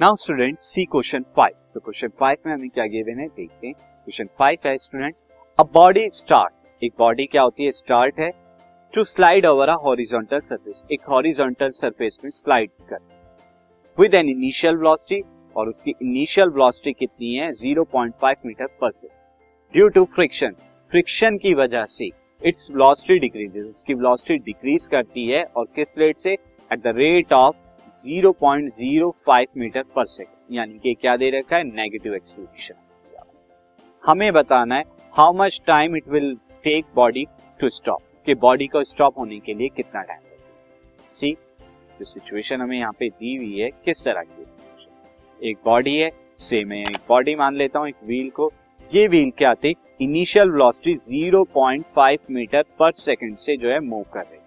Now student see question five तो question five में हमें क्या गिवन है? देखते हैं. क्वेश्चन फाइव है स्टूडेंट अ बॉडी स्टार्ट एक बॉडी क्या होती है? स्टार्ट है. To slide over a horizontal surface एक हॉरिजॉन्टल सरफेस में स्लाइड कर. विद एन इनिशियल वेलोसिटी और उसकी इनिशियल वेलोसिटी कितनी है? 0.5 metre per second due to friction friction की वजह से इट्स वेलोसिटी डिक्रीजेस उसकी वेलोसिटी डिक्रीज करती है और किस रेट से? At the rate of 0.05 metre per second यानी कि क्या दे रखा है? नेगेटिव एक्सीलरेशन हमें बताना है how much time it will take body to stop कि बॉडी को स्टॉप होने के लिए कितना टाइम सी जो सिचुएशन हमें यहाँ पे दी हुई है किस तरह की सिचुएशन एक बॉडी है सेम है, एक बॉडी मान लेता हूँ, एक व्हील को। ये व्हील क्या थी? Initial velocity 0.5 metre per second से जो है मूव कर रही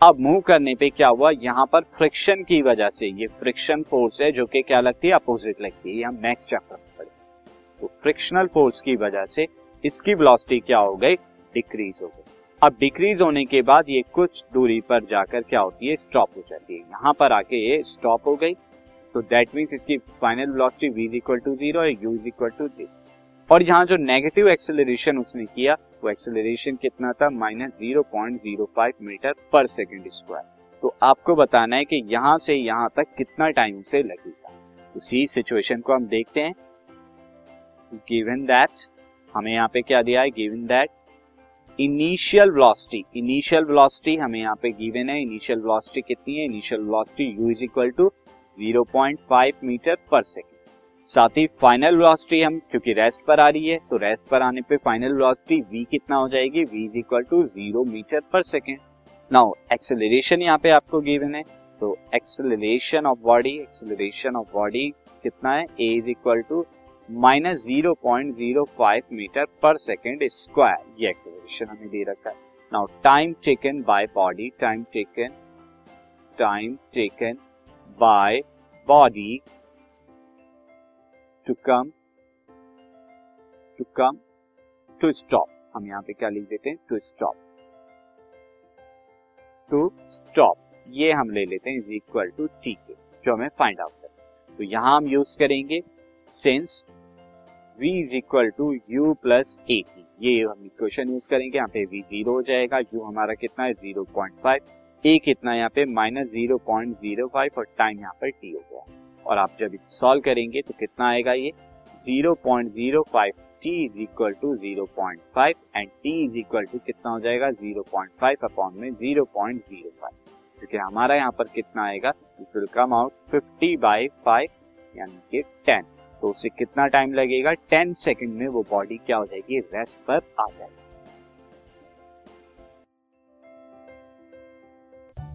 अब मूव करने पे क्या हुआ? यहाँ पर फ्रिक्शन की वजह से, ये फ्रिक्शन फोर्स है जो कि क्या लगती है? अपोजिट लगती है। या नेक्स्ट चैप्टर में पढ़े तो फ्रिक्शनल फोर्स की वजह से इसकी वेलोसिटी क्या हो गई? डिक्रीज हो गई। अब डिक्रीज होने के बाद ये कुछ दूरी पर जाकर क्या होती है? स्टॉप हो जाती है। यहाँ पर आके ये स्टॉप हो गई। तो दैट मीन्स इसकी final velocity v equal to zero है u इक्वल टू दिस और यहाँ जो नेगेटिव एक्सेलरेशन उसने किया, वो एक्सेलरेशन कितना था? Minus zero point zero five metre per second square तो आपको बताना है कि यहाँ से यहाँ तक कितना टाइम से लगेगा। उसी सिचुएशन को हम देखते हैं। गिवन दैट हमें यहाँ पे क्या दिया है? Given that initial velocity initial velocity हमें यहाँ पे गिवन है। इनिशियल वेलोसिटी कितनी है? Initial velocity u is equal to 0.5 metre per second साथ ही फाइनल वेलोसिटी हम, क्योंकि रेस्ट पर आ रही है तो रेस्ट पर आने पे फाइनल वेलोसिटी v कितना हो जाएगी? V is equal to zero metre per second now acceleration यहाँ पे आपको गिवन है तो acceleration of body acceleration of body कितना है? A is equal to minus zero point zero five metre per second square ये एक्सेलरेशन हमें दे रखा है। Now time taken by body time taken time taken by body to come to come to stop हम यहाँ पे क्या लिख देते हैं? टू स्टॉप टू स्टॉप ये हम ले लेते हैं इज़ इक्वल टू टी के जो हमें फाइंड आउट करना तो यहाँ हम यूज़ करेंगे since v is equal to u plus a t ये हम इक्वेशन यूज़ करेंगे, यहाँ पे v ज़ीरो हो जाएगा, u हमारा कितना है? ज़ीरो पॉइंट फाइव ए कितना यहाँ पे? Minus zero point zero five और टाइम यहाँ पर टी हो गया। और आप जब सॉल्व करेंगे तो कितना आएगा ये? 0.05 t is equal to 0.5 and t is equal to कितना हो जाएगा? 0.5 अपॉन में 0.05 क्योंकि हमारा यहाँ पर कितना आएगा? This will come out 50 by five यानी कि 10 तो उससे कितना टाइम लगेगा? टेन सेकेंड में वो बॉडी क्या हो जाएगी? रेस्ट पर आ जाएगी।